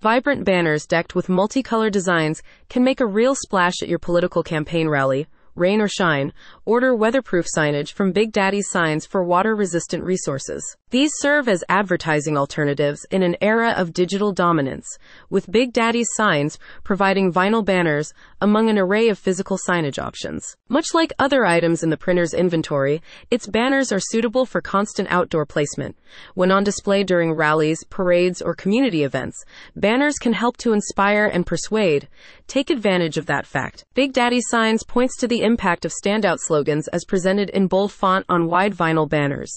Vibrant banners decked with multicolor designs can make a real splash at your political campaign rally rain or shine, order weatherproof signage from Big Daddy's Signs for water resistant resources. These serve as advertising alternatives in an era of digital dominance, with Big Daddy's Signs providing vinyl banners among an array of physical signage options. Much like other items in the printer's inventory, its banners are suitable for constant outdoor placement. When on display during rallies, parades, or community events, banners can help to inspire and persuade. Take advantage of that fact. Big Daddy Signs points to the impact of standout slogans as presented in bold font on wide vinyl banners.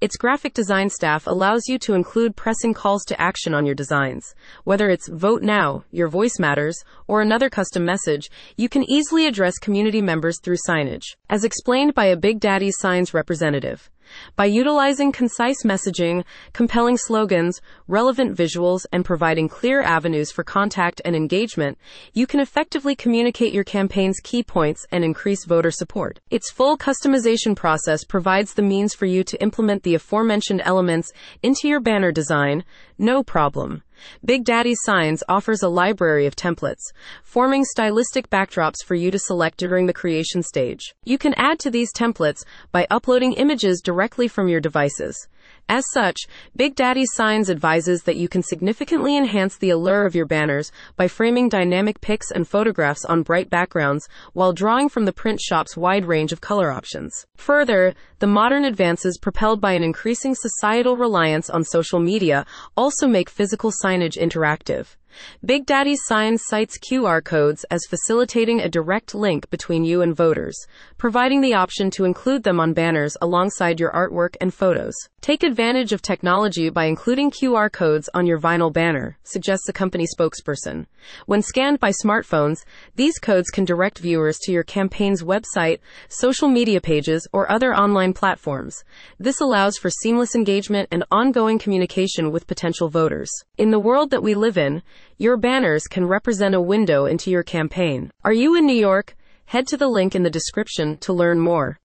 Its graphic design staff allows you to include pressing calls to action on your designs. Whether it's vote now, your voice matters, or another custom message, you can easily address community members through signage. As explained by a Big Daddy Signs representative, by utilizing concise messaging, compelling slogans, relevant visuals, and providing clear avenues for contact and engagement, you can effectively communicate your campaign's key points and increase voter support. Its full customization process provides the means for you to implement the aforementioned elements into your banner design, no problem. Big Daddy Signs offers a library of templates, forming stylistic backdrops for you to select during the creation stage. You can add to these templates by uploading images directly from your devices. As such, Big Daddy Signs advises that you can significantly enhance the allure of your banners by framing dynamic pics and photographs on bright backgrounds while drawing from the print shop's wide range of color options. Further, the modern advances propelled by an increasing societal reliance on social media also make physical signage interactive. Big Daddy Signs cites QR codes as facilitating a direct link between you and voters, providing the option to include them on banners alongside your artwork and photos. Take advantage of technology by including QR codes on your vinyl banner, suggests the company spokesperson. When scanned by smartphones, these codes can direct viewers to your campaign's website, social media pages, or other online platforms. This allows for seamless engagement and ongoing communication with potential voters. In the world that we live in, your banners can represent a window into your campaign. Are you in New York? Head to the link in the description to learn more.